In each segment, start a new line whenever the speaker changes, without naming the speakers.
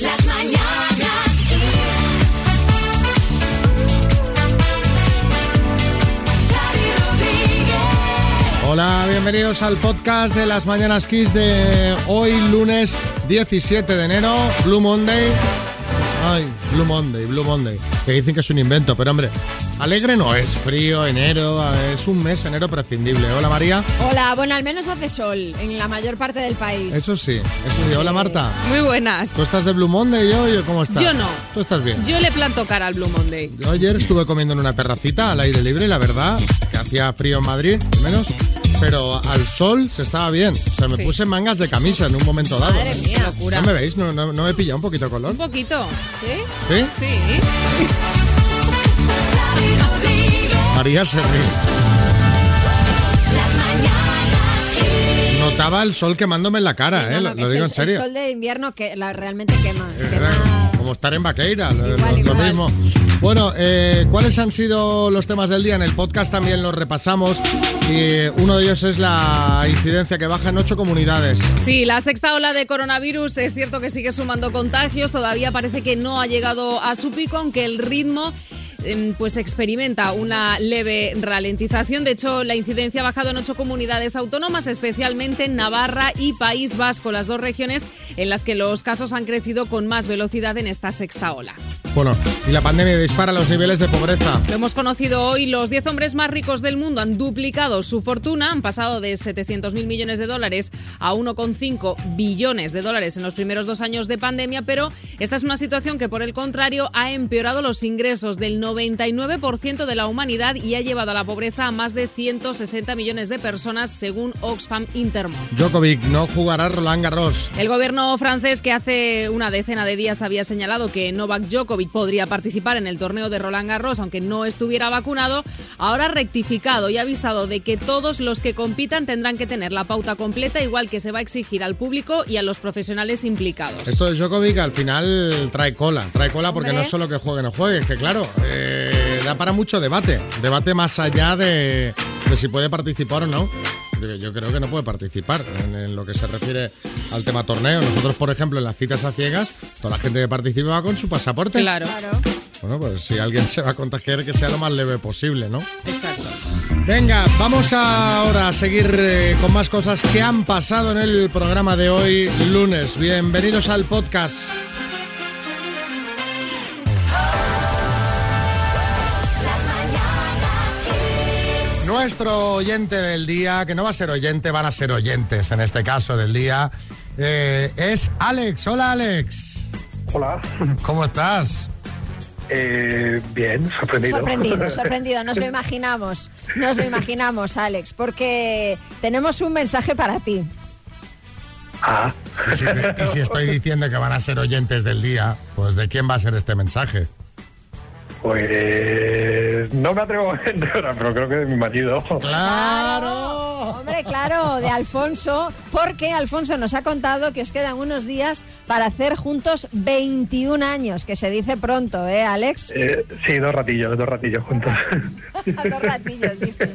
Las mañanas.
Hola, bienvenidos al podcast de las Mañanas Kiss de hoy, lunes 17 de enero, Blue Monday. Ay, Blue Monday, Blue Monday. Que dicen que es un invento, pero hombre, alegre no es, frío, enero, es un mes, enero prescindible. Hola María.
Hola, bueno, al menos hace sol en la mayor parte del país.
Eso sí, eso sí. Hola Marta.
Muy buenas.
¿Tú estás de Blue Monday hoy o cómo estás?
Yo no.
¿Tú estás bien?
Yo le planto cara al Blue Monday.
Yo ayer estuve comiendo en una terracita al aire libre, la verdad, que hacía frío en Madrid, al menos, pero al sol se estaba bien. O sea, me
Sí.
puse mangas de camisa en un momento dado.
Madre mía.
Locura.
¿No me veis? ¿No, no, no me pilla un poquito de color?
Un poquito.
¿Sí?
¿Sí?
Sí.
María se. Notaba el sol quemándome en la cara,
Sí,
¿eh?
no,
lo digo
el,
en serio.
El sol de invierno que la, realmente quema. Quema.
Como estar en Vaqueira, lo,
Igual,
mismo. Bueno, eh, ¿cuáles han sido los temas del día? En el podcast también los repasamos y uno de ellos es la incidencia que baja en ocho comunidades.
Sí, la sexta ola de coronavirus es cierto que sigue sumando contagios. Todavía parece que no ha llegado a su pico, aunque el ritmo pues experimenta una leve ralentización. De hecho, la incidencia ha bajado en ocho comunidades autónomas, especialmente en Navarra y País Vasco, las dos regiones en las que los casos han crecido con más velocidad en esta sexta ola.
Bueno, y la pandemia dispara los niveles de pobreza.
Lo hemos conocido hoy, los 10 hombres más ricos del mundo han duplicado su fortuna, han pasado de 700.000 millones de dólares a 1,5 billones de dólares en los primeros dos años de pandemia, pero esta es una situación que por el contrario ha empeorado los ingresos del 99% de la humanidad y ha llevado a la pobreza a más de 160 millones de personas, según Oxfam Intermón.
Djokovic no jugará Roland Garros.
El gobierno francés, que hace una decena de días había señalado que Novak Djokovic podría participar en el torneo de Roland Garros, aunque no estuviera vacunado, ahora ha rectificado y ha avisado de que todos los que compitan tendrán que tener la pauta completa, igual que se va a exigir al público y a los profesionales implicados.
Esto de Djokovic al final trae cola, trae cola porque
Hombre.
no es solo que juegue o no juegue, es que claro, eh, da para mucho debate, debate más allá de, de si puede participar o no. Yo- Yo creo que no puede participar en, en lo que se refiere al tema torneo. Nosotros, por ejemplo, en las citas a ciegas, toda la gente que participa va con su pasaporte.
Claro,
Claro.
Bueno, pues si alguien se va a contagiar, que sea lo más leve posible, ¿no?
exacto.
Venga, vamos ahora a seguir eh, con más cosas que han pasado en el programa de hoy, lunes. Bienvenidos al podcast. Nuestro oyente del día, que no va a ser oyente, van a ser oyentes en este caso del día, eh, es Alex. Hola Alex,
Hola.
¿cómo estás?
Eh, bien, sorprendido.
Sorprendido, sorprendido. Nos lo imaginamos. Nos lo imaginamos, Alex, porque tenemos un mensaje para ti.
Ah,
Y si, y si estoy diciendo que van a ser oyentes del día, pues ¿de quién va a ser este mensaje?
Pues no me atrevo a entrar, pero creo que de mi marido.
¡Claro!
Hombre, claro, de Alfonso, porque Alfonso nos ha contado que os quedan unos días para hacer juntos 21 años, que se dice pronto, ¿eh, Alex?
Eh, sí, dos ratillos, dos ratillos juntos.
Dos ratillos, dice.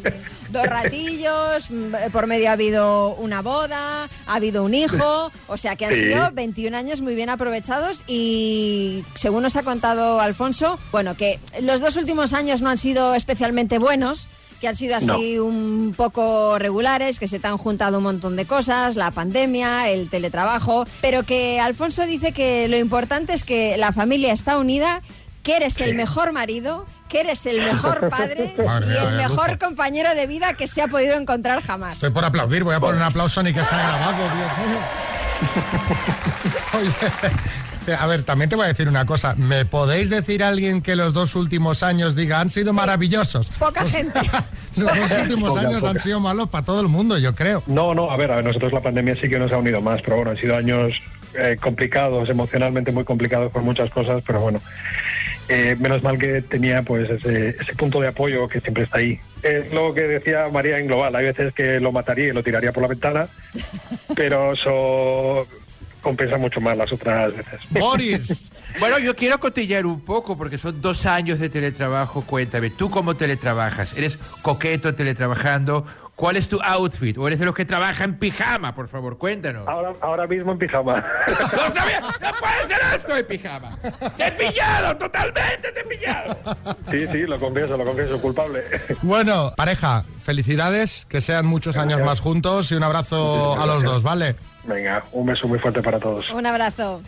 Dos ratillos, mm, por medio ha habido una boda, ha habido un hijo, o sea que han
Sí.
sido 21 años muy bien aprovechados y según nos ha contado Alfonso, bueno, que los dos últimos años no han sido especialmente buenos, que han sido así un poco regulares, que se te han juntado un montón de cosas, la pandemia, el teletrabajo, pero que Alfonso dice que lo importante es que la familia está unida, que eres el mejor marido, que eres el mejor padre
Madre
y el mejor compañero de vida que se ha podido encontrar jamás.
Estoy por aplaudir, voy a poner un aplauso ni que se ha grabado, Dios mío. Oye, a ver, también te voy a decir una cosa. ¿Me podéis decir a alguien que los dos últimos años diga han sido maravillosos?
Poca gente.
Los dos últimos
Poca,
años han sido malos para todo el mundo, yo creo.
No, no, a ver, a ver, nosotros la pandemia sí que nos ha unido más, pero bueno, han sido años eh, complicados, emocionalmente muy complicados por muchas cosas, pero bueno, eh, menos mal que tenía pues ese, ese punto de apoyo que siempre está ahí. Es lo que decía María en global, hay veces que lo mataría y lo tiraría por la ventana, pero eso compensa mucho más las otras veces.
Boris,
Bueno, yo quiero cotillear un poco porque son dos años de teletrabajo. Cuéntame, ¿tú cómo teletrabajas? ¿Eres coqueto teletrabajando? ¿Cuál es tu outfit? ¿O eres de los que trabaja en pijama? Por favor, cuéntanos.
Ahora, ahora mismo en pijama.
¡No sabía! ¡No puede ser esto en pijama! ¡Te he pillado! ¡Totalmente te he pillado!
Sí, sí, lo confieso, lo confieso, culpable.
Bueno, pareja, felicidades, que sean muchos años más juntos y un abrazo a los dos, ¿vale?
Venga, un beso muy fuerte para todos.
Un abrazo.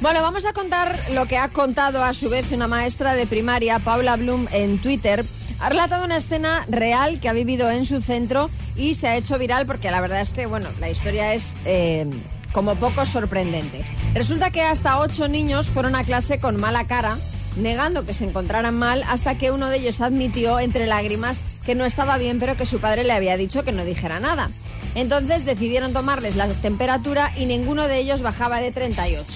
Bueno, vamos a contar lo que ha contado a su vez una maestra de primaria, Paula Bloom, en Twitter. Ha relatado una escena real que ha vivido en su centro y se ha hecho viral porque la verdad es que, bueno, la historia es eh, como poco sorprendente. Resulta que hasta ocho niños fueron a clase con mala cara, negando que se encontraran mal, hasta que uno de ellos admitió entre lágrimas que no estaba bien, pero que su padre le había dicho que no dijera nada. Entonces decidieron tomarles la temperatura y ninguno de ellos bajaba de 38.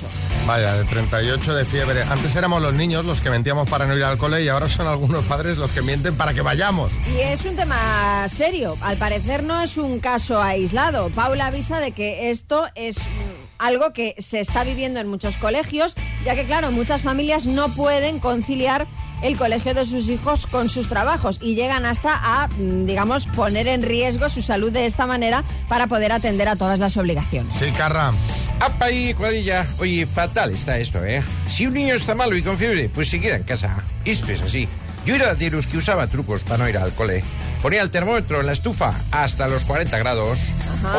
Vaya, de 38 de fiebre. Antes éramos los niños los que mentíamos para no ir al cole y ahora son algunos padres los que mienten para que vayamos.
Y es un tema serio. Al parecer no es un caso aislado. Paula avisa de que esto es mm, algo que se está viviendo en muchos colegios, ya que claro, muchas familias no pueden conciliar el colegio de sus hijos con sus trabajos y llegan hasta a, mm, digamos, poner en riesgo su salud de esta manera para poder atender a todas las obligaciones.
Sí, Carra.
¡Apa ahí, cuadrilla! Oye, fatal está esto, ¿eh? Si un niño está malo y con fiebre, pues se queda en casa. Esto es así. Yo era de los que usaba trucos para no ir al cole. Ponía el termómetro en la estufa hasta los 40 grados.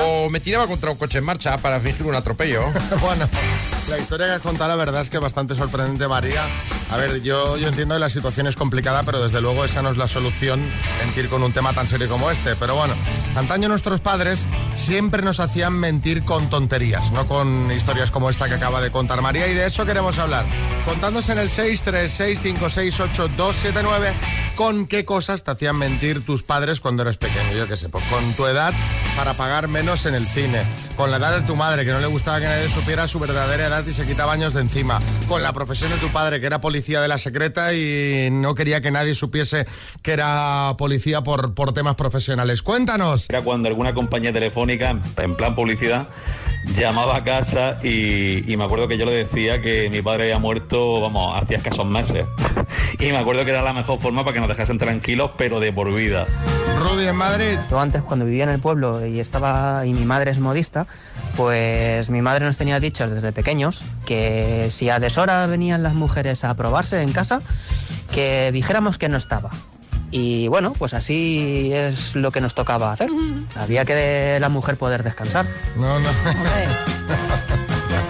O me tiraba contra un coche en marcha para fingir un atropello.
Bueno, la historia que has contado la verdad es que es bastante sorprendente, María. A ver, yo, yo entiendo que la situación es complicada, pero desde luego esa no es la solución, mentir con un tema tan serio como este. Pero bueno, antaño nuestros padres siempre nos hacían mentir con tonterías, no con historias como esta que acaba de contar María, y de eso queremos hablar. Contándose en el 636568279 con qué cosas te hacían mentir tus padres cuando eres pequeño. Yo qué sé, pues con tu edad para pagar menos en el cine, con la edad de tu madre, que no le gustaba que nadie supiera su verdadera edad y se quitaba años de encima, con la profesión de tu padre, que era policía de la secreta y no quería que nadie supiese que era policía por, por temas profesionales. Cuéntanos.
Era cuando alguna compañía telefónica, en plan publicidad, llamaba a casa y, y me acuerdo que yo le decía que mi padre había muerto, vamos, hacía escasos meses. Y me acuerdo que era la mejor forma para que nos dejasen tranquilos, pero de por vida.
Rudy en Madrid.
Yo antes cuando vivía en el pueblo y estaba y mi madre es modista, pues mi madre nos tenía dicho desde pequeños que si a deshora venían las mujeres a probarse en casa, que dijéramos que no estaba. Y bueno, pues así es lo que nos tocaba hacer. Había que de la mujer poder descansar.
No, no.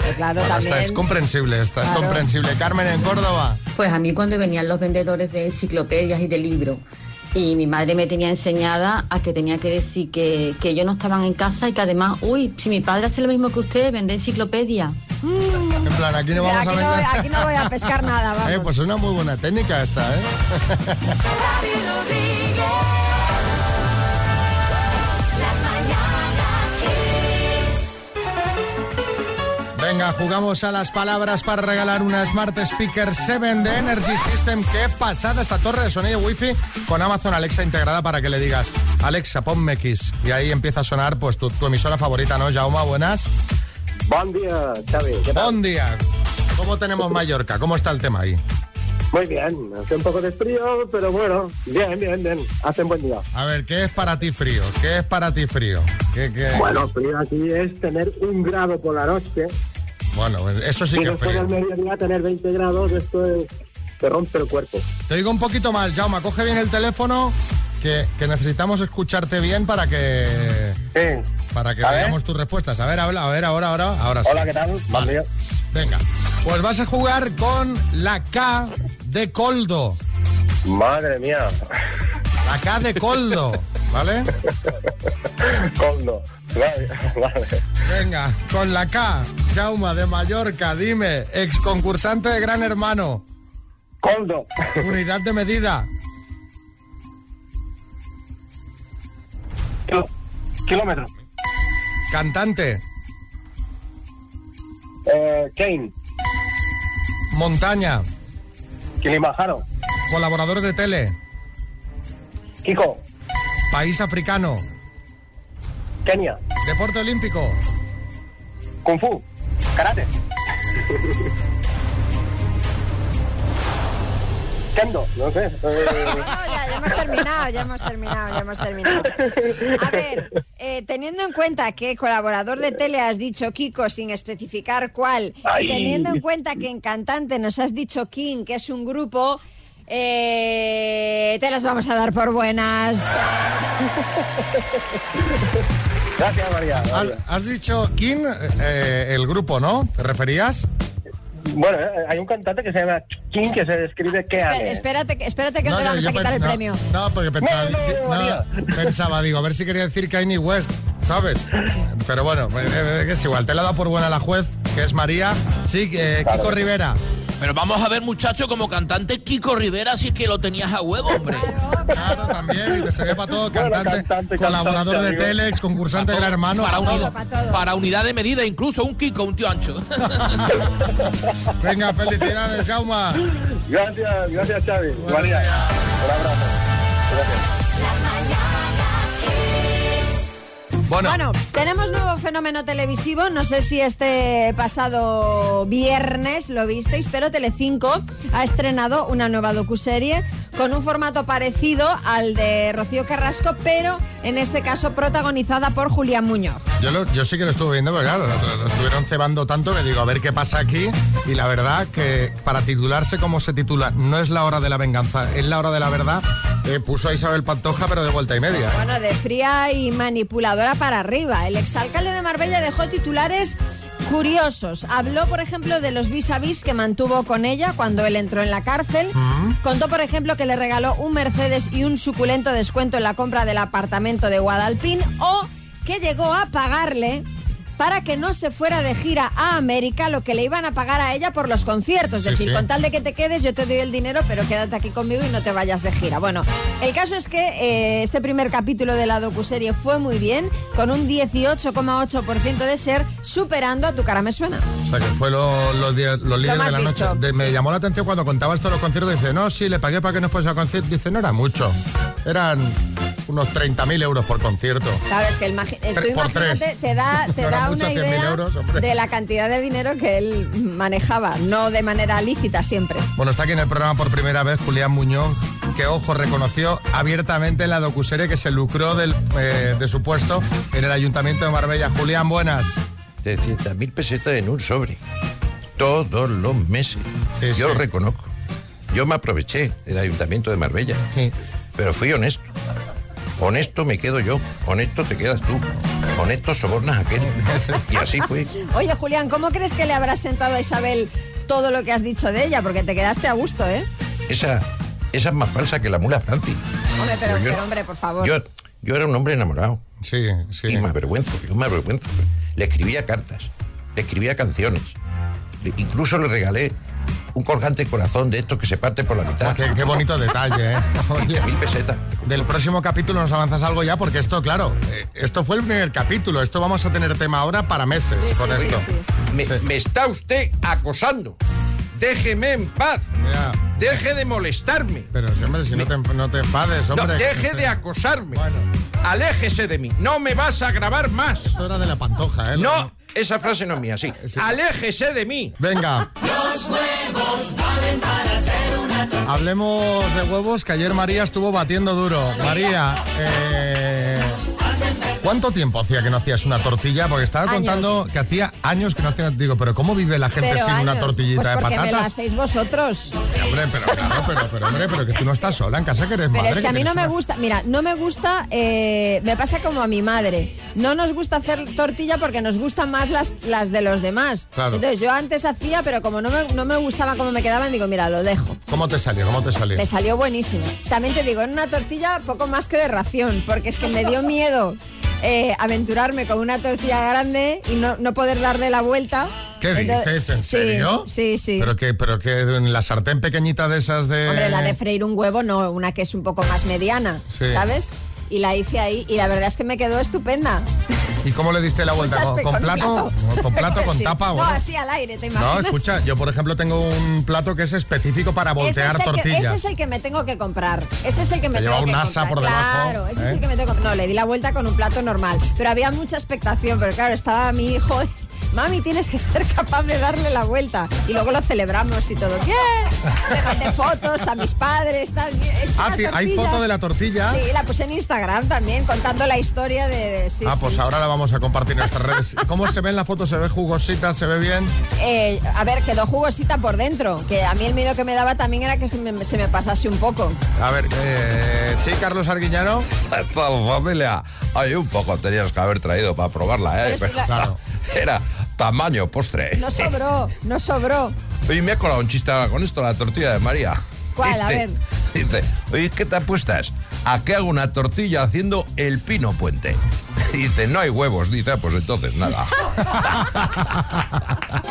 Que claro,
Bueno,
también.
esta es comprensible, esta es
Claro.
comprensible. Carmen en Córdoba.
Pues a mí cuando venían los vendedores de enciclopedias y de libros y mi madre me tenía enseñada a que tenía que decir que, que ellos no estaban en casa y que además, uy, si mi padre hace lo mismo que usted, vende enciclopedia.
En plan, aquí no vamos
aquí,
a
no,
vender.
aquí no voy a pescar nada, vamos.
Eh, pues es una muy buena técnica esta, ¿eh? Venga, jugamos a las palabras para regalar una Smart Speaker 7 de Energy System. Qué pasada esta torre de sonido Wi-Fi con Amazon Alexa integrada para que le digas Alexa, ponme Kiss. Y ahí empieza a sonar pues tu, tu emisora favorita, ¿no? Jauma, buenas.
Buen día, Xavi. ¿Qué
Buen día. ¿Cómo tenemos Mallorca? ¿Cómo está el tema ahí?
Muy bien. Hace un poco de frío, pero bueno, bien, bien, bien. Hace un buen día.
A ver, ¿qué es para ti frío? ¿Qué es para ti frío? ¿Qué, qué-
Bueno, frío aquí es tener un grado por la noche
Bueno, eso sí
y
que es frío.
mediodía tener 20 grados, esto es, te rompe el cuerpo.
Te digo un poquito más, Jauma, coge bien el teléfono que, que necesitamos escucharte bien para que
Sí.
para que
A ver.
veamos tus respuestas. A ver, habla, a ver, ahora, ahora, ahora sí.
Hola, ¿qué tal?
Vale. Venga, pues vas a jugar con la K de Coldo.
Madre mía.
La K de Coldo, ¿vale?
Coldo. Vale, vale.
Venga, con la K, Jauma de Mallorca, dime, ex concursante de Gran Hermano,
Coldo.
unidad de medida,
Kilo- kilómetro.
cantante,
Eh, Kane.
montaña,
Kilimanjaro.
colaborador de tele,
Kiko.
país africano,
Kenia.
deporte olímpico,
Kung Fu. Karate.
Kendo, no sé.
No, ya, ya hemos terminado, ya hemos terminado, ya hemos terminado. A ver, eh, teniendo en cuenta que colaborador de tele has dicho Kiko sin especificar cuál, y teniendo en cuenta que en cantante nos has dicho King, que es un grupo, eh, te las vamos a dar por buenas.
Gracias, María.
Has, has dicho King, eh, el grupo, ¿no? ¿Te referías?
Bueno, eh, hay un cantante que se llama King que se escribe que
Espera- espérate, que- espérate que no, te vamos a quitar el
no,
premio.
No, porque pensaba,
No, no,
di-
no,
no,
María.
pensaba, digo, a ver si quería decir Kanye West, ¿sabes? Pero bueno, eh, eh, es igual, te la da por buena la juez, que es María. Sí, eh, Kiko Rivera.
Pero vamos a ver, muchacho, como cantante Kiko Rivera, si es que lo tenías a huevo, hombre.
Claro, también, y te servía para todo,
Bueno,
cantante,
cantante,
colaborador
cantante,
de
amigo.
Telex, concursante de Gran Hermano.
Para,
todo.
para todo.
para unidad de medida, incluso un Kiko, un tío ancho.
Venga, felicidades, Jauma.
Gracias, gracias, Xavi.
Días.
un abrazo. Gracias.
Bueno,
Bueno, tenemos nuevo fenómeno televisivo. No sé si este pasado viernes lo visteis, pero Telecinco ha estrenado una nueva docuserie con un formato parecido al de Rocío Carrasco, pero en este caso protagonizada por Julián Muñoz.
yo, lo- yo sí que lo estuve viendo, pero claro, lo, lo estuvieron cebando tanto que digo, a ver qué pasa aquí. Y la verdad que para titularse como se titula, no es la hora de la venganza, es la hora de la verdad, eh, puso a Isabel Pantoja, pero de vuelta y media.
Bueno, de fría y manipuladora para arriba. El exalcalde de Marbella dejó titulares curiosos. Habló, por ejemplo, de los vis a vis que mantuvo con ella cuando él entró en la cárcel. Contó, por ejemplo, que le regaló un Mercedes y un suculento descuento en la compra del apartamento de Guadalpín o que llegó a pagarle para que no se fuera de gira a América lo que le iban a pagar a ella por los conciertos. Es
Sí,
decir,
sí.
con tal de que te quedes, yo te doy el dinero, pero quédate aquí conmigo y no te vayas de gira. Bueno, el caso es que eh, este primer capítulo de la docuserie fue muy bien, con un 18,8% de ser, superando a Tu cara me suena.
O sea, que fue lo- los líderes de la
visto,
noche. De- me
sí.
llamó la atención cuando contaba esto de los conciertos. Dice, no, sí, le pagué para que no fuese a concierto. Dice, no era mucho. Eran unos 30.000 euros por concierto.
Claro, es que el eh, tú imagínate,
tres.
te da, te da una
100.000
idea
euros,
de la cantidad de dinero que él manejaba, no de manera lícita siempre.
Bueno, está aquí en el programa por primera vez Julián Muñoz, que, ojo, reconoció abiertamente en la docuserie que se lucró del, eh, de su puesto en el Ayuntamiento de Marbella. Julián, buenas.
300.000 pesetas en un sobre. Todos los meses.
Sí,
Yo
sí.
lo reconozco. Yo me aproveché del Ayuntamiento de Marbella.
Sí.
Pero fui honesto. Honesto me quedo yo. Honesto te quedas tú. Honesto sobornas a aquel. Y así fue.
Oye, Julián, ¿cómo crees que le habrá sentado a Isabel todo lo que has dicho de ella? Porque te quedaste a gusto, ¿eh?
Esa, esa es más falsa que la mula Francis.
Hombre, pero,
Yo-
pero, hombre, por favor.
Yo, yo era un hombre enamorado.
Sí, sí.
Y me avergüenzo, yo me avergüenzo. Le escribía cartas, le escribía canciones. Le- incluso le regalé un colgante corazón de estos que se parte por la mitad.
Qué, qué bonito detalle, ¿eh? Oye,
mil pesetas.
del próximo capítulo nos avanzas algo ya, porque esto, claro, eh, esto fue el primer capítulo. Esto vamos a tener tema ahora para meses
Sí,
con
sí,
esto.
sí.
Me, me está usted acosando. Déjeme en paz.
Ya.
Deje de molestarme.
Pero sí, hombre, si no te, no te enfades,
No,
hombre.
deje de acosarme.
Bueno.
Aléjese de mí. No me vas a grabar más.
Esto era de la pantoja, ¿eh?
No, esa frase no es mía, sí.
Sí.
Aléjese de mí.
Venga. Hablemos de huevos, que ayer María estuvo batiendo duro. María, eh, ¿cuánto tiempo hacía que no hacías una tortilla? Porque estaba
Años.
contando que hacía años que no hacía... Digo, pero ¿cómo vive la gente
Pero
sin una
años.
tortillita
pues
de
porque me la
patatas?
hacéis vosotros.
Hombre, pero claro, pero, pero, hombre, pero que tú no estás sola en casa, que eres
Pero
madre.
es que a mí no
tienes
me
una-
gusta, mira, no me gusta, eh, me pasa como a mi madre. No nos gusta hacer tortilla porque nos gustan más las, las de los demás.
Claro.
Entonces yo antes hacía, pero como no me, no me gustaba cómo me quedaban, digo, mira, lo dejo.
¿Cómo te salió? ¿Cómo te salió?
Me salió buenísimo. También te digo, en una tortilla poco más que de ración, porque es que me dio miedo eh, aventurarme con una tortilla grande y no, no poder darle la vuelta.
¿Qué dices? ¿En
sí,
serio?
Sí, sí.
¿Pero que, pero que en la sartén pequeñita de esas de...?
Hombre, la de freír un huevo no, una que es un poco más mediana,
Sí.
¿sabes? Y la hice ahí y la verdad es que me quedó estupenda.
¿Y cómo le diste la vuelta? ¿Con, plato? ¿Con plato? ¿Con
Sí.
tapa?
No,
Bueno.
así al aire, ¿te imaginas?
No, escucha, yo por ejemplo tengo un plato que es específico para
Ese
voltear
es, el que,
tortillas.
ese es el que me tengo que comprar. Ese es el que me
Te
tengo
lleva
que
un asa
comprar.
por debajo,
Claro, ese es
¿eh?
el que me tengo que No, le di la vuelta con un plato normal. Pero había mucha expectación, pero claro, estaba mi hijo mami, tienes que ser capaz de darle la vuelta. Y luego lo celebramos y todo. ¡Bien! Le mandé fotos a mis padres, tal. he hecho
Ah, hay foto de la tortilla.
Sí, la puse en Instagram también, contando la historia de... de- sí,
ah, pues
sí.
ahora la vamos a compartir en nuestras redes. ¿Cómo se ve en la foto? ¿Se ve jugosita? ¿Se ve bien?
Eh, a ver, quedó jugosita por dentro, que a mí el miedo que me daba también era que se me, se me pasase un poco.
A ver, eh, sí, Carlos Arguiñano.
Tal familia, hay un poco tenías que haber traído para probarla, ¿eh?
Pero si la-
Claro.
Era tamaño postre.
No sobró, no sobró.
Oye, me ha colado un chiste con esto, la tortilla de María.
¿Cuál? A ver.
Dice, oye, ¿qué te apuestas? ¿A qué hago una tortilla haciendo el pino puente? Dice, no hay huevos. Dice, "Ah, pues entonces nada.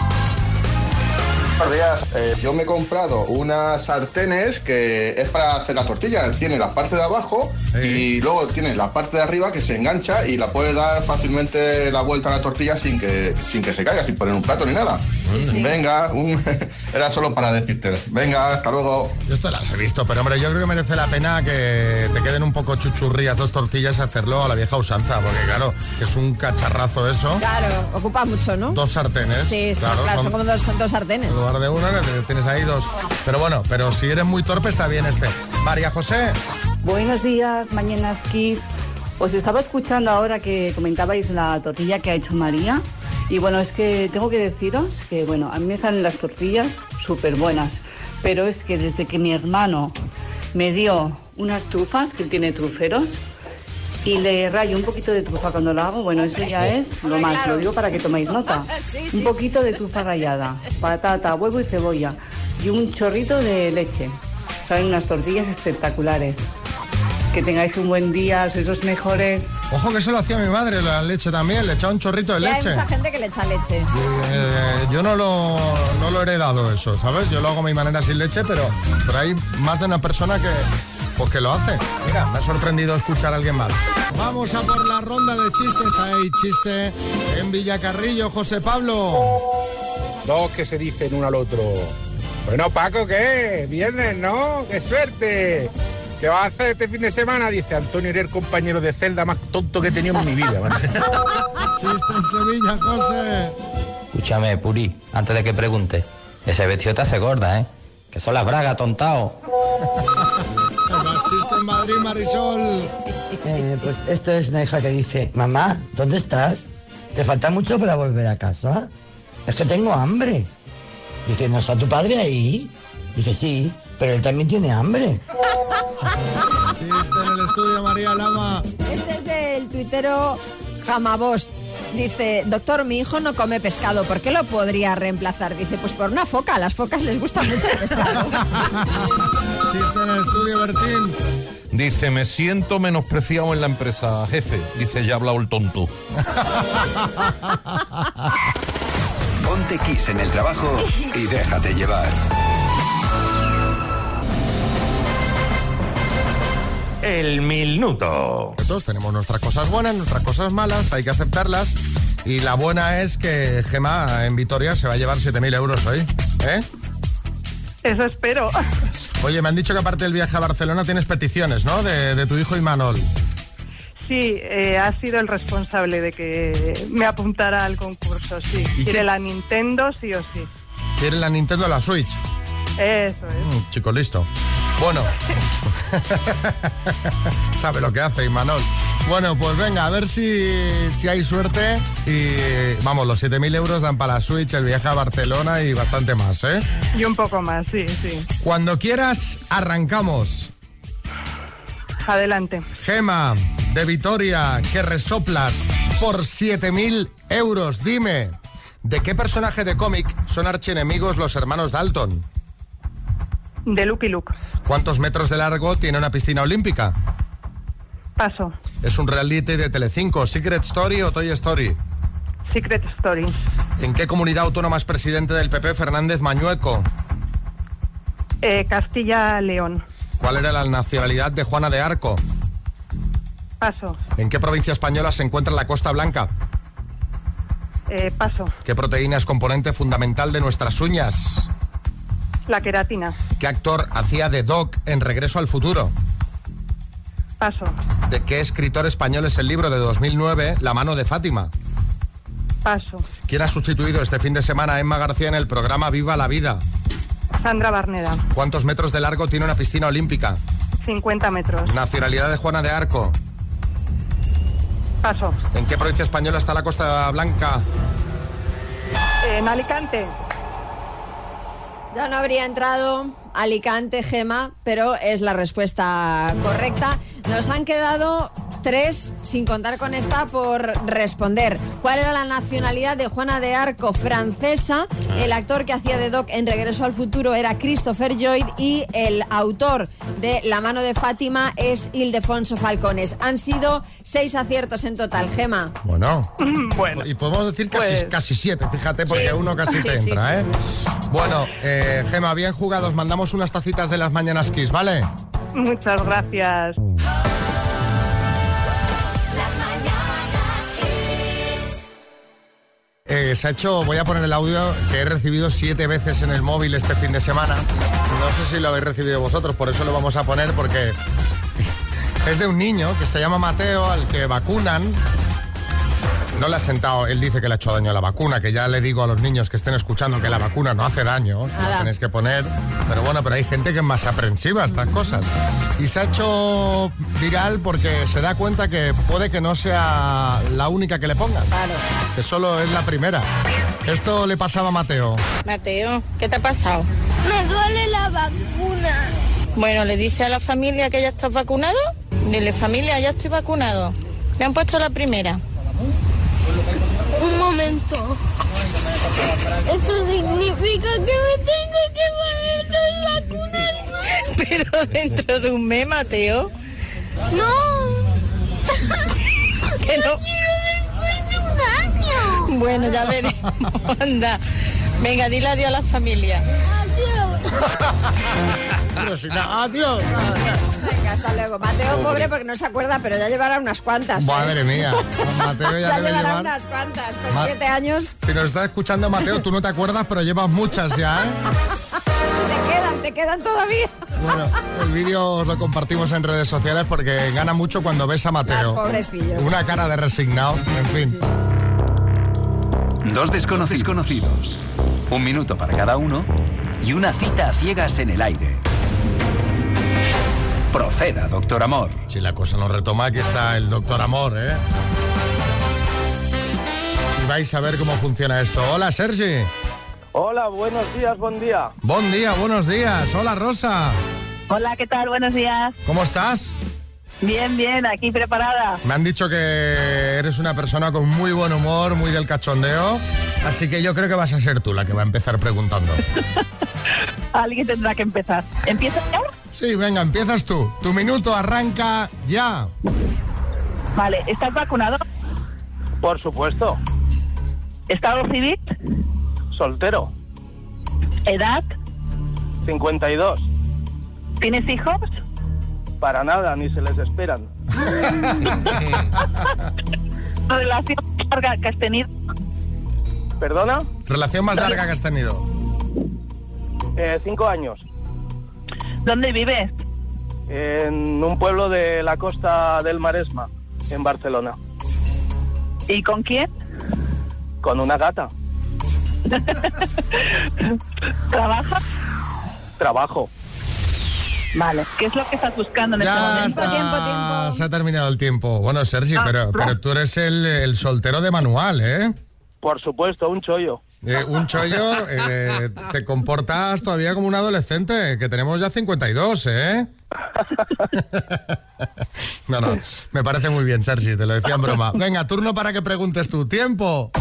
Buenos días. Eh, yo me he comprado unas sartenes que es para hacer la tortilla. Tiene la parte de abajo y luego tiene la parte de arriba que se engancha y la puede dar fácilmente la vuelta a la tortilla sin que, sin que se caiga, sin poner un plato ni nada. Venga, un- era solo para decirte. Venga, hasta luego.
Yo esto las he visto, pero hombre, yo creo que merece la pena que te queden un poco chuchurrías dos tortillas y hacerlo a la vieja usanza, porque claro, es un cacharrazo eso.
Claro, ocupa mucho, ¿no?
Dos sartenes.
Sí, sí, claro, son, como dos, dos sartenes.
En de te- tienes ahí dos. Pero bueno, pero si eres muy torpe está bien este. María José.
Buenos días, Mañanas Kiss. Os estaba escuchando ahora que comentabais la tortilla que ha hecho María. Y bueno, es que tengo que deciros que, bueno, a mí me salen las tortillas súper buenas. Pero es que desde que mi hermano me dio unas trufas, que tiene truferos, y le rayo un poquito de trufa cuando lo hago, bueno, eso ya es lo más. Lo digo para que toméis nota. Un poquito de trufa rallada, patata, huevo y cebolla. Y un chorrito de leche. Salen unas tortillas espectaculares. Que tengáis un buen día, sois los mejores.
Ojo que eso lo hacía mi madre, la leche también, le echaba un chorrito de
Sí, hay
leche.
mucha gente que le echa leche.
Eh, yo no lo, no lo he heredado eso, ¿sabes? Yo lo hago a mi manera sin leche, pero, pero hay más de una persona que, pues que lo hace. Mira, me ha sorprendido escuchar a alguien más. Vamos a por la ronda de chistes. Hay chiste en Villacarrillo, José Pablo.
Dos que se dicen uno al otro. Bueno, Paco, ¿qué? Viernes, ¿no? ¡Qué suerte! ¿Qué vas a hacer este fin de semana? Dice Antonio, eres el compañero de celda más tonto que he tenido en mi vida. macho.
Chiste en Sevilla, José.
Escúchame, Puri, antes de que pregunte. Ese vestido te hace gorda, ¿eh? Que son las bragas, tontao.
En Madrid, Marisol.
Eh, pues esto es una hija que dice, mamá, ¿dónde estás? ¿Te falta mucho para volver a casa? Es que tengo hambre. Dice, ¿no está tu padre ahí? Dice, sí, pero él también tiene hambre.
Chiste en el estudio, María Lama.
Este es del tuitero Jamabost. Dice, doctor, mi hijo no come pescado, ¿por qué lo podría reemplazar? Dice, pues por una foca, a las focas les gusta mucho el pescado.
Chiste en el estudio, Bertín.
Dice, me siento menospreciado en la empresa, jefe. Dice, ya ha hablado el tonto.
Ponte Kiss en el trabajo y déjate llevar.
El minuto. Todos tenemos nuestras cosas buenas, nuestras cosas malas, hay que aceptarlas. Y la buena es que Gema en Vitoria se va a llevar 7.000 euros hoy. ¿Eh?
Eso espero.
Oye, me han dicho que aparte del viaje a Barcelona tienes peticiones, ¿no? De, de tu hijo Imanol.
Sí, eh, ha sido el responsable de que me apuntara al concurso, sí.
¿Y
Quiere
qué?
la Nintendo, sí o sí.
Quiere la Nintendo la Switch.
Eso es.
Mm, chico listo. Bueno. Sabe lo que hace Imanol. Bueno, pues venga, a ver si, si hay suerte. Y vamos, los 7.000 euros dan para la Switch, el viaje a Barcelona y bastante más, ¿eh?
Y un poco más, sí, sí.
Cuando quieras, arrancamos.
Adelante.
Gema, de Vitoria, que resoplas por 7.000 euros. Dime, ¿de qué personaje de cómic son archienemigos los hermanos Dalton?
De Lucky Luke.
¿Cuántos metros de largo tiene una piscina olímpica?
Paso.
¿Es un reality de Telecinco, Secret Story o Toy Story?
Secret Story.
¿En qué comunidad autónoma es presidente del PP Fernández Mañueco?
Eh, Castilla-León.
¿Cuál era la nacionalidad de Juana de Arco?
Paso.
¿En qué provincia española se encuentra la Costa Blanca?
Eh, paso.
¿Qué proteína es componente fundamental de nuestras uñas?
La queratina.
¿Qué actor hacía de Doc en Regreso al Futuro?
Paso.
¿De qué escritor español es el libro de 2009 La mano de Fátima?
Paso.
¿Quién ha sustituido este fin de semana a Emma García en el programa Viva la Vida?
Sandra Barneda.
¿Cuántos metros de largo tiene una piscina olímpica?
50 metros.
Nacionalidad de Juana de Arco.
Paso.
¿En qué provincia española está la Costa Blanca?
En Alicante.
Ya no habría entrado Alicante, Gema, pero es la respuesta correcta. Nos han quedado tres, sin contar con esta, por responder. ¿Cuál era la nacionalidad de Juana de Arco francesa? El actor que hacía de Doc en Regreso al Futuro era Christopher Lloyd y el autor de La mano de Fátima es Ildefonso Falcones. Han sido seis aciertos en total, Gema.
Bueno.
Bueno.
Y podemos decir casi,
Pues-
casi siete, fíjate, porque
Sí.
uno casi
Sí,
te
sí,
entra,
sí.
¿eh? Bueno, eh, Gema, bien jugados. Mandamos unas tacitas de las mañanas Kiss, ¿vale?
Muchas gracias.
Eh, hecho, voy a poner el audio que he recibido siete veces en el móvil este fin de semana. No sé si lo habéis recibido vosotros, por eso lo vamos a poner porque es de un niño que se llama Mateo al que vacunan. No le ha sentado, él dice que le ha hecho daño a la vacuna, que ya le digo a los niños que estén escuchando que la vacuna no hace daño, la tenéis que poner. Pero bueno, pero hay gente que es más aprensiva a estas cosas. Y se ha hecho viral porque se da cuenta que puede que no sea la única que le pongan
Claro.
que solo es la primera. Esto le pasaba a Mateo.
Mateo, ¿qué te ha pasado?
Me duele la vacuna.
Bueno, le dice a la familia que ya estás vacunado. Dile, familia, ya estoy vacunado. Me han puesto la primera.
Un momento. Eso significa que me tengo que poner dos vacunas.
Pero dentro de un mes, Mateo.
No.
Que no.
Yo quiero después de un año.
Bueno, ya veremos. Anda. Venga, dile adiós a la familia.
Adiós.
Pero si no- ¡Adiós!
Mateo, pobre, porque no se acuerda, pero ya llevará unas cuantas. ¿eh?
Madre mía. Mateo ya
Ya
debe
llevará
llevar-
unas cuantas. Con
Ma-
siete años
Si nos está escuchando Mateo, tú no te acuerdas, pero llevas muchas ya, ¿eh?
te quedan, te quedan todavía.
Bueno, el vídeo os lo compartimos en redes sociales porque gana mucho cuando ves a Mateo.
Pobrecillo.
Una cara de resignado, en fin.
Dos desconocidos conocidos. Un minuto para cada uno y una cita a ciegas en el aire. Proceda, doctor Amor.
Si la cosa nos retoma, aquí está el doctor Amor, ¿eh? Y vais a ver cómo funciona esto. Hola, Sergi.
Hola, buenos días, buen día.
Buen día, buenos días. Hola, Rosa.
Hola, ¿qué tal? Buenos días.
¿Cómo estás?
Bien, bien, aquí preparada.
Me han dicho que eres una persona con muy buen humor, muy del cachondeo, así que yo creo que vas a ser tú la que va a empezar preguntando.
Alguien tendrá que empezar. ¿Empieza ya?
Sí, venga, empiezas tú. Tu minuto arranca ya.
Vale, ¿estás vacunado?
Por supuesto.
¿Estado civil?
Soltero.
¿Edad?
52.
¿Tienes hijos?
Para nada, ni se les esperan.
¿Relación larga que has tenido?
¿Perdona?
Relación más larga que has tenido.
Eh, cinco años.
¿Dónde vives?
En un pueblo de la costa del Maresma, en Barcelona.
¿Y con quién?
Con una gata.
¿Trabajas?
Trabajo.
Vale. ¿Qué es lo que estás buscando en este
Ya
momento?
está, se ha terminado el tiempo. Bueno, Sergi,
Ah,
pero, pero tú eres el, el soltero de manual, ¿eh?
Por supuesto, un chollo.
Eh, un chollo, eh, te comportas todavía como un adolescente, que tenemos ya 52, ¿eh? No, no, me parece muy bien, Sergi, te lo decía en broma. Venga, turno para que preguntes tu tiempo.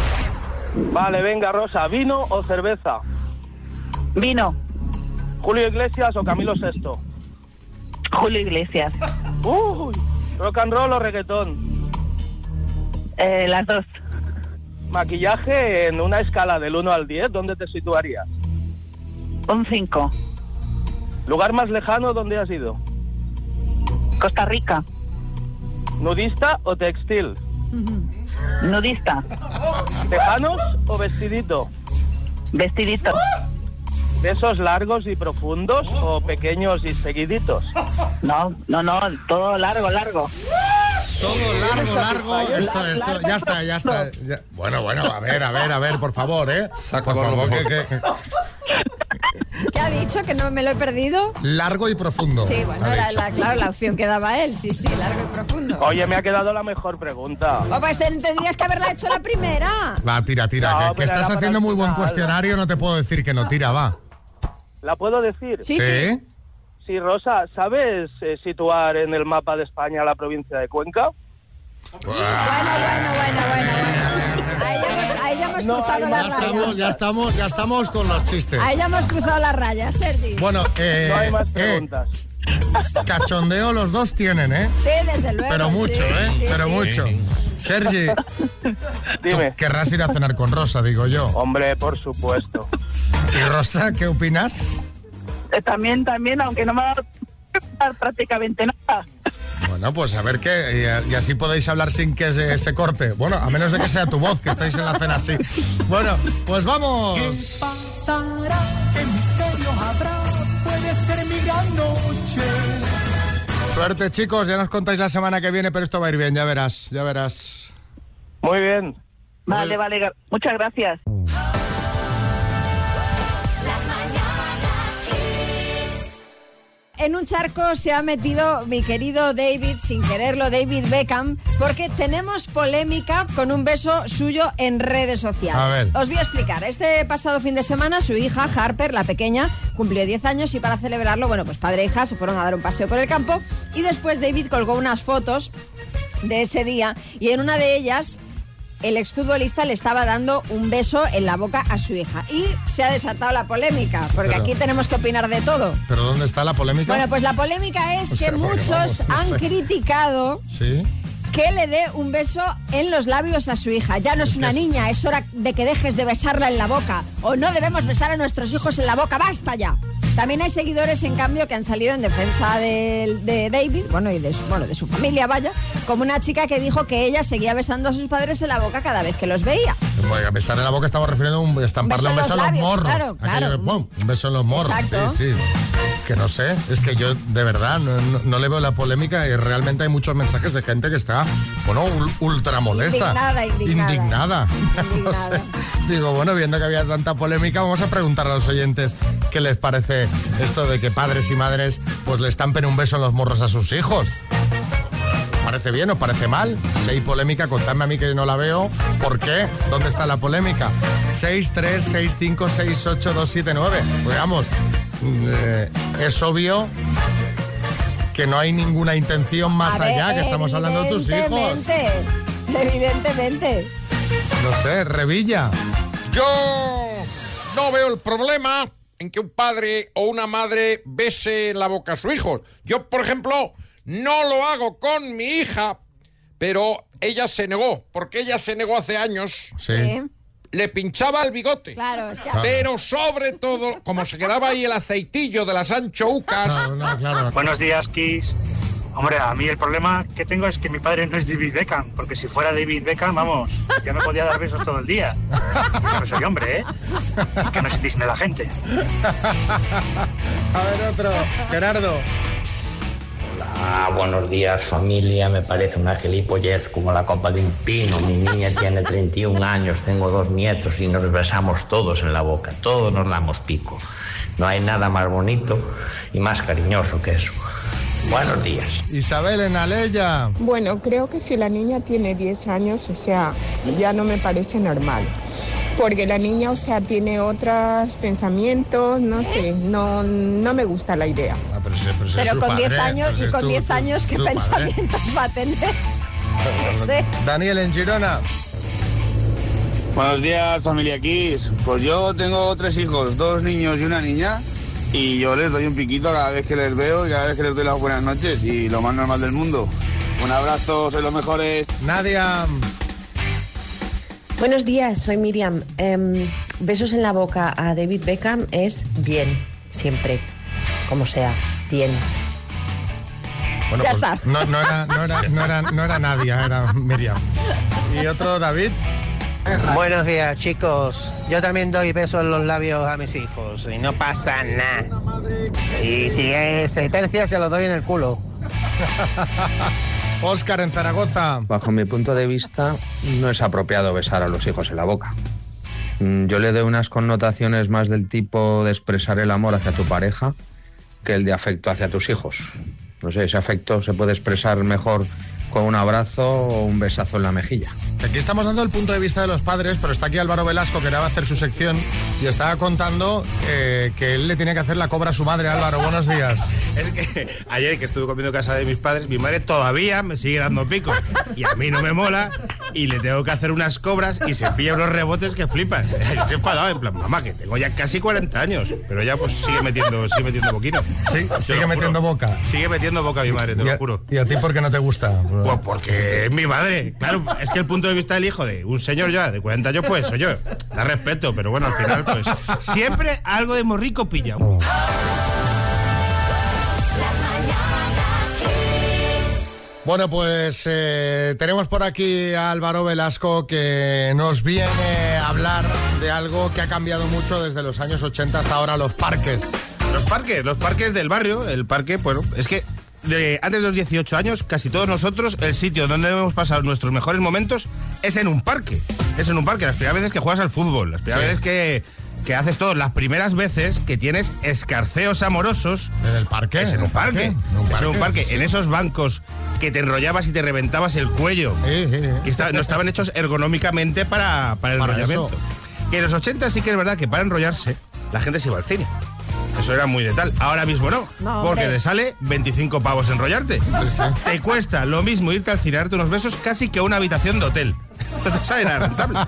Vale, venga, Rosa, ¿vino o cerveza?
Vino.
¿Julio Iglesias o Camilo VI?
Julio Iglesias.
Uy, ¿rock and roll o reggaetón?
Eh, las dos.
Maquillaje en una escala del 1 al 10, ¿dónde te situarías?
Un 5.
¿Lugar más lejano donde has ido?
Costa Rica.
¿Nudista o textil?
Nudista.
¿Tejanos o vestidito?
Vestidito.
¿Besos largos y profundos o pequeños y seguiditos?
No, no, no, todo largo, largo.
Todo largo, largo. Esto, esto, ya está, ya está. ya- Bueno, bueno, a ver, a ver, a ver, por favor, ¿eh? Por favor, que, que-
¿Qué ha dicho? Que no me lo he perdido.
largo y profundo.
Sí, bueno, era la, claro, la opción que daba él. Sí, sí, largo y profundo.
Oye, me ha quedado la mejor pregunta.
Oh, pues tendrías que haberla hecho la primera.
Va, tira, tira.
No,
que- estás haciendo muy buen cuestionario, no te puedo decir que no tira, va.
¿La puedo decir?
Sí, sí.
Sí, Rosa, ¿sabes eh, situar en el mapa de España la provincia de Cuenca?
Ahí ya hemos, ahí ya hemos
No
cruzado
hay
la
más
Ya estamos,
raya.
ya estamos, ya estamos con los chistes.
Ahí ya hemos cruzado la raya, Sergi.
Bueno, eh,
No hay más
eh,
preguntas.
cachondeo los dos tienen, ¿eh?
Sí, desde luego.
Pero mucho,
sí,
¿eh?
sí,
Pero
sí.
mucho. Sergi,
Dime.
tú querrás ir a cenar con Rosa, digo yo.
Hombre, por supuesto.
¿Y Rosa, qué opinas?
Eh, también, también, aunque no me va a dar prácticamente nada.
Bueno, pues a ver qué. Y, y así podéis hablar sin que se, se corte. Bueno, a menos de que sea tu voz, que estáis en la cena así. Bueno, pues vamos.
pasará? ¿Qué misterio habrá? Puede ser mi gran noche.
Suerte, chicos. Ya nos contáis la semana que viene, pero esto va a ir bien, ya verás, ya verás.
Muy bien.
Vale, vale, muchas gracias.
En un charco se ha metido mi querido David, sin quererlo, David Beckham, porque tenemos polémica con un beso suyo en redes sociales.
A ver.
Os voy a explicar. Este pasado fin de semana, su hija, Harper, la pequeña, cumplió 10 años y para celebrarlo, bueno, pues padre e hija se fueron a dar un paseo por el campo y después David colgó unas fotos de ese día y en una de ellas el exfutbolista le estaba dando un beso en la boca a su hija y se ha desatado la polémica, porque
Pero-
aquí tenemos que opinar de todo.
¿Pero dónde está la polémica?
Bueno, pues la polémica es
O
que muchos
vamos, no
han
sé.
criticado
Sí.
Que le dé un beso en los labios a su hija. Ya no es una niña, es hora de que dejes de besarla en la boca. O no debemos besar a nuestros hijos en la boca, basta ya. También hay seguidores, en cambio, que han salido en defensa de, David, bueno, y de su, bueno, de su familia, vaya, como una chica que dijo que ella seguía besando a sus padres en la boca cada vez que los veía.
Bueno, a besar en la boca estamos refiriendo a un, estamparle
Un
un
beso
beso
en
a
los labios,
morros.
claro, claro.
un beso en los morros.
Exacto.
Sí, sí. Que no sé, es que yo de verdad no, no- no le veo la polémica y realmente hay muchos mensajes de gente que está, bueno, ul- ultra molesta.
Indignada, indignada.
Indignada. No sé. Digo, bueno, viendo que había tanta polémica, vamos a preguntar a los oyentes qué les parece esto de que padres y madres pues le estampen un beso en los morros a sus hijos. ¿Parece bien o parece mal? Si hay polémica, contadme a mí que no la veo. ¿Por qué? ¿Dónde está la polémica? 636568279. Pues vamos, mm, eh, es obvio que no hay ninguna intención más
A ver,
allá, que estamos hablando de tus hijos.
Evidentemente, evidentemente.
No sé, Revilla.
Yo no veo el problema en que un padre o una madre bese en la boca a su hijo. Yo, por ejemplo, no lo hago con mi hija, pero ella se negó, porque ella se negó hace años.
Sí.
Le pinchaba el bigote.
Claro, es que...
Pero sobre todo, como se quedaba ahí el aceitillo de las anchoucas.
Buenos días, Kiss. Hombre, a mí el problema que tengo es que mi padre no es David Beckham, porque si fuera David Beckham, vamos, yo me podía dar besos todo el día. Yo no soy hombre, ¿eh? Y que no se indigne la gente.
A ver, otro. Gerardo.
Ah, buenos días familia, me parece una gilipollez como la copa de un pino. Mi niña tiene 31 años, tengo dos nietos y nos besamos todos en la boca, todos nos damos pico. No hay nada más bonito y más cariñoso que eso. Buenos días.
Isabel en Aleya.
Bueno, creo que si la niña tiene 10 años, o sea, ya no me parece normal. Porque la niña, o sea, tiene otros pensamientos, no sé, no, no me gusta la idea.
Ah, pero, si- pero si es
Pero
su
con 10
padre,
años
pues
y con
tu-
10
tu-
años, ¿qué
padre.
pensamientos va a tener? No sé.
Daniel en Girona.
Buenos días, familia Kiss. Pues yo tengo tres hijos, dos niños y una niña. Y yo les doy un piquito cada vez que les veo y cada vez que les doy las buenas noches. Y lo más normal del mundo. Un abrazo, sois los mejores.
Nadia.
Buenos días, soy Miriam. Em, besos en la boca a David Beckham es bien, siempre, como sea, bien.
Bueno,
Ya
pues
está.
No, no era, no, era, no, era, no era Nadia, era Miriam. ¿Y otro, David?
Buenos días, chicos. Yo también doy besos en los labios a mis hijos y no pasa nada. Y si es se tercia, se los doy en el culo.
Óscar en Zaragoza.
Bajo mi punto de vista, no es apropiado besar a los hijos en la boca. Mm, Yo le doy unas connotaciones más del tipo de expresar el amor hacia tu pareja que el de afecto hacia tus hijos. No sé, ese afecto se puede expresar mejor con un abrazo o un besazo en la mejilla.
Aquí estamos dando el punto de vista de los padres, pero está aquí Álvaro Velasco, que va a hacer su sección, y estaba contando eh, que él le tiene que hacer la cobra a su madre. Álvaro, buenos días.
Es que ayer que estuve comiendo en casa de mis padres, mi madre todavía me sigue dando picos. Y a mí no me mola. Y le tengo que hacer unas cobras y se pilla unos rebotes que flipas. Yo estoy enfadado, en plan, mamá, que tengo ya casi 40 años. Pero ya pues sigue metiendo, sigue metiendo boquino.
Sí, sigue metiendo boca.
Sigue metiendo boca mi madre, te
¿Y
lo
a,
juro.
¿Y a ti por qué no te gusta?
Pues porque es mi madre. Claro, es que el punto de vista del hijo de un señor ya de 40 años, pues soy yo. Da respeto, pero bueno, al final, pues siempre algo de morrico pilla.
Bueno, pues eh, tenemos por aquí a Álvaro Velasco que nos viene a hablar de algo que ha cambiado mucho desde los años 80 hasta ahora, los parques.
Los parques, los parques del barrio, el parque, bueno, es que de, antes de los 18 años, casi todos nosotros, el sitio donde debemos pasar nuestros mejores momentos es en un parque. Es en un parque, las primeras veces que juegas al fútbol, las primeras
Sí.
veces que, que haces todo, las primeras veces que tienes escarceos amorosos.
¿En el parque?
Es en un parque.
¿En un
Es en un
parque?
parque.
Sí, sí.
En esos bancos que te enrollabas y te reventabas el cuello. Que no estaban hechos ergonómicamente para, para el
Para
enrollamiento.
eso.
Que en los 80 sí que es verdad que para enrollarse la gente se iba al cine. Eso era muy de tal. Ahora mismo no.
No,
porque te sale 25 pavos enrollarte. Te cuesta lo mismo irte al cine a darte unos besos casi que una habitación de hotel. No te sale nada rentable.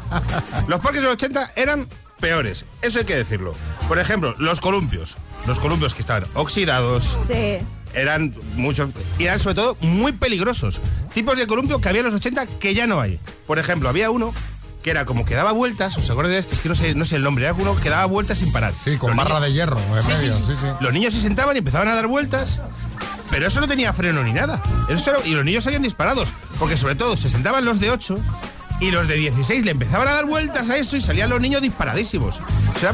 Los parques de los 80 eran peores. Eso hay que decirlo. Por ejemplo, los columpios. Los columpios que estaban oxidados,
Sí.
eran muchos y eran sobre todo muy peligrosos. Tipos de columpio que había en los 80 que ya no hay. Por ejemplo, había uno que era como que daba vueltas, ¿os acordáis de este? Es que no sé, no sé el nombre, era uno que daba vueltas sin parar.
Sí, con
Los
barra
niños-
de hierro en
Sí, sí,
medio.
sí.
sí, sí.
Los niños se sentaban y empezaban a dar vueltas, pero eso no tenía freno ni nada. Eso era- y los niños salían disparados, porque sobre todo se sentaban los de 8 y los de 16 le empezaban a dar vueltas a eso y salían los niños disparadísimos. O sea,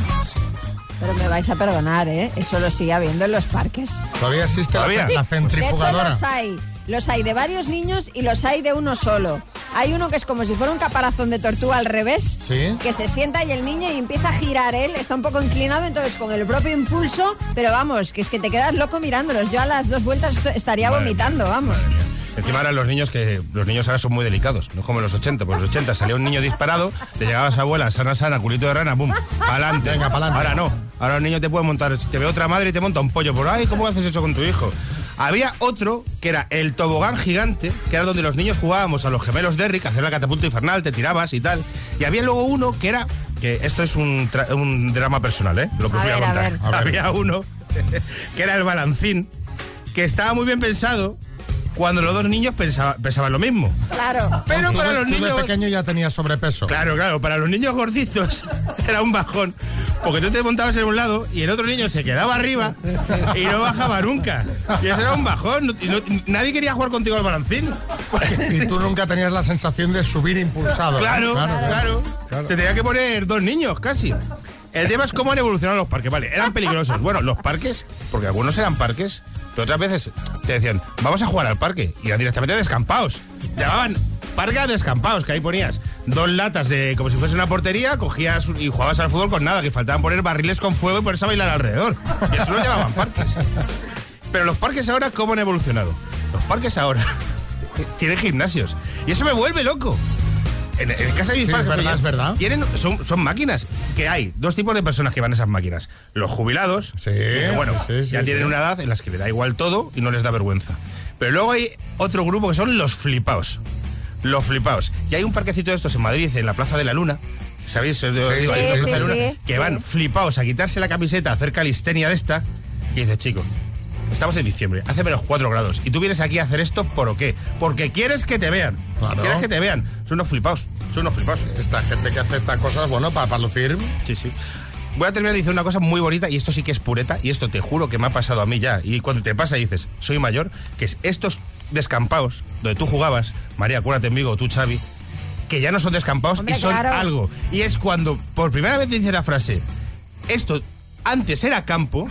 Pero me vais a perdonar, ¿eh? Eso lo sigue habiendo en los parques.
Todavía existe la-
Todavía.
la
De hecho,
centrifugadora.
los hay. Los hay de varios niños y los hay de uno solo. Hay uno que es como si fuera un caparazón de tortuga al revés,
Sí.
que se sienta y el niño y empieza a girar él, está un poco inclinado, entonces con el propio impulso, pero vamos, que es que te quedas loco mirándolos. Yo a las dos vueltas estaría
Madre
vomitando, vamos.
Encima ahora los niños que los niños ahora son muy delicados, no es como en los 80, pues en los 80 salía un niño disparado, le llegaba a su abuela, sana sana, culito de rana, pum, pa'lante.
Venga, pa'lante.
Ahora no, ahora el niño te puede montar, te ve otra madre y te monta un pollo por ay, ¿cómo haces eso con tu hijo? Había otro que era el tobogán gigante, que era donde los niños jugábamos a los gemelos Derrick, hacer la catapulta infernal, te tirabas y tal. Y había luego uno que era, que esto es un, tra- un drama personal, ¿eh? Lo que os voy a
ver, a
contar.
ver.
A ver.
Había uno que era el balancín, que estaba muy bien pensado cuando los dos niños pensaba- pensaban lo mismo.
Claro.
Pero
Tú
para los
tú de
niños...
pequeño ya tenías sobrepeso.
Claro, claro, para los niños gorditos era un bajón. Porque tú te montabas en un lado y el otro niño se quedaba arriba y no bajaba nunca. Y eso era un bajón. Y no- nadie quería jugar contigo al balancín.
Y tú nunca tenías la sensación de subir impulsado. ¿no?
Claro, claro, Te tenía que poner dos niños, casi. El tema es cómo han evolucionado los parques. Vale, eran peligrosos. Bueno, los parques, porque algunos eran parques, pero otras veces te decían, vamos a jugar al parque. Y eran directamente descampados. Llamaban parque a descampados, que ahí ponías dos latas de como si fuese una portería, cogías y jugabas al fútbol con nada, que faltaban poner barriles con fuego y ponerse a bailar alrededor. Y eso lo llamaban parques. Pero los parques ahora, ¿cómo han evolucionado? Los parques ahora tienen gimnasios. Y eso me vuelve loco. En, en casa de mis
Sí,
padres,
es verdad,
oye,
es verdad.
Tienen, son, son máquinas. Que hay dos tipos de personas que van a esas máquinas. Los jubilados, que, bueno,
sí, sí,
ya
sí,
tienen
sí.
una edad en las que le da igual todo y no les da vergüenza. Pero luego hay otro grupo que son los flipaos. Los flipaos. Y hay un parquecito de estos en Madrid, en la Plaza de la Luna. ¿Sabéis? Digo,
Sí, sí, sí, sí,
Luna,
sí.
que van flipaos a quitarse la camiseta, a hacer calistenia de esta. Y dice, chico, Estamos en diciembre, hace menos 4 grados. Y tú vienes aquí a hacer esto por qué? Porque quieres que te vean.
Claro.
Quieres que te vean. Son unos flipaos. Son unos flipaos.
Esta gente que hace estas cosas, bueno, para, para lucir.
Sí, sí. Voy a terminar diciendo una cosa muy bonita y esto sí que es pureta y esto te juro que me ha pasado a mí ya. Y cuando te pasa y dices, soy mayor, que es estos descampados donde tú jugabas, María, acuérdate en Vigo, tú Xavi, que ya no son descampados
Hombre,
y son
claro.
algo. Y es cuando por primera vez dice la frase, esto antes era campo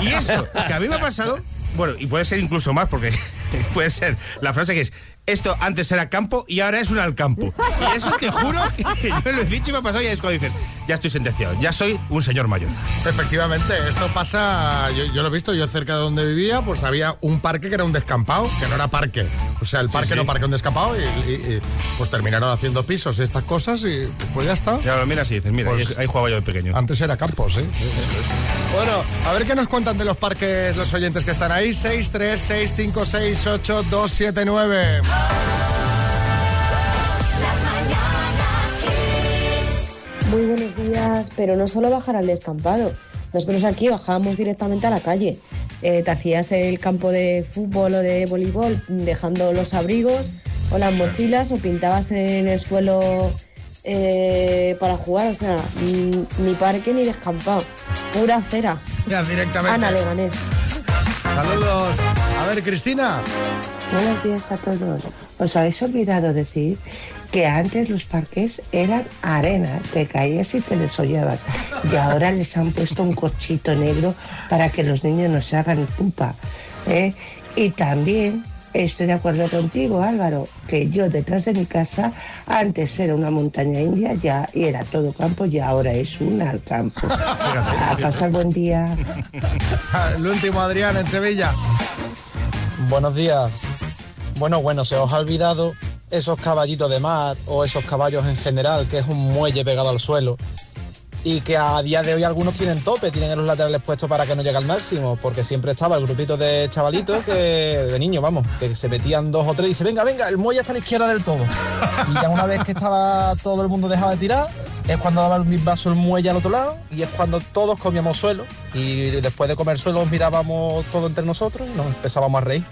y eso que a mí me ha pasado, bueno, y puede ser incluso más porque puede ser la frase que es esto antes era campo y ahora es un alcampo. Y eso te juro que yo lo he dicho y me ha pasado y es cuando dicen, ya estoy sentenciado, ya soy un señor mayor.
Efectivamente, esto pasa, yo, yo lo he visto, yo cerca de donde vivía, pues había un parque que era un descampado, que no era parque. O sea, el parque
sí.
no parque un descampado y, y- y, pues terminaron haciendo pisos y estas cosas y pues ya está.
Ya lo miras y dices, mira,
Pues-
ahí, jugaba yo de pequeño.
Antes era campos, ¿sí? Bueno, a ver qué nos cuentan de los parques los oyentes que están ahí. 6, 3, 6, 5, 6, 8, 2, 7, 9.
Muy buenos días, pero no solo bajar al descampado. Nosotros aquí bajábamos directamente a la calle. Eh, te hacías el campo de fútbol o de voleibol dejando los abrigos o las mochilas o pintabas en el suelo eh, para jugar. O sea, mm, ni parque ni descampado. Pura acera.
Ya, directamente.
Ana Leganés.
Saludos. A ver, Cristina.
Buenos días a todos. Os habéis olvidado decir que antes los parques eran arena, te caías y te desollabas. Y ahora les han puesto un corchito negro para que los niños no se hagan pupa. ¿eh? Y también estoy de acuerdo contigo, Álvaro, que yo detrás de mi casa antes era una montaña india ya y era todo campo y ahora es un campo. A pasar buen día.
El último, Adrián, en Sevilla.
Buenos días. Bueno, bueno, se os ha olvidado esos caballitos de mar o esos caballos en general, que es un muelle pegado al suelo. Y que a día de hoy algunos tienen tope, tienen en los laterales puestos para que no llegue al máximo, porque siempre estaba el grupito de chavalitos, que, de niños, vamos, que se metían dos o tres y dice, venga, venga, el muelle está a la izquierda del todo. Y ya una vez que estaba todo el mundo dejaba de tirar, es cuando daba el vaso el muelle al otro lado y es cuando todos comíamos suelo. Y después de comer suelo mirábamos todo entre nosotros y nos empezábamos a reír.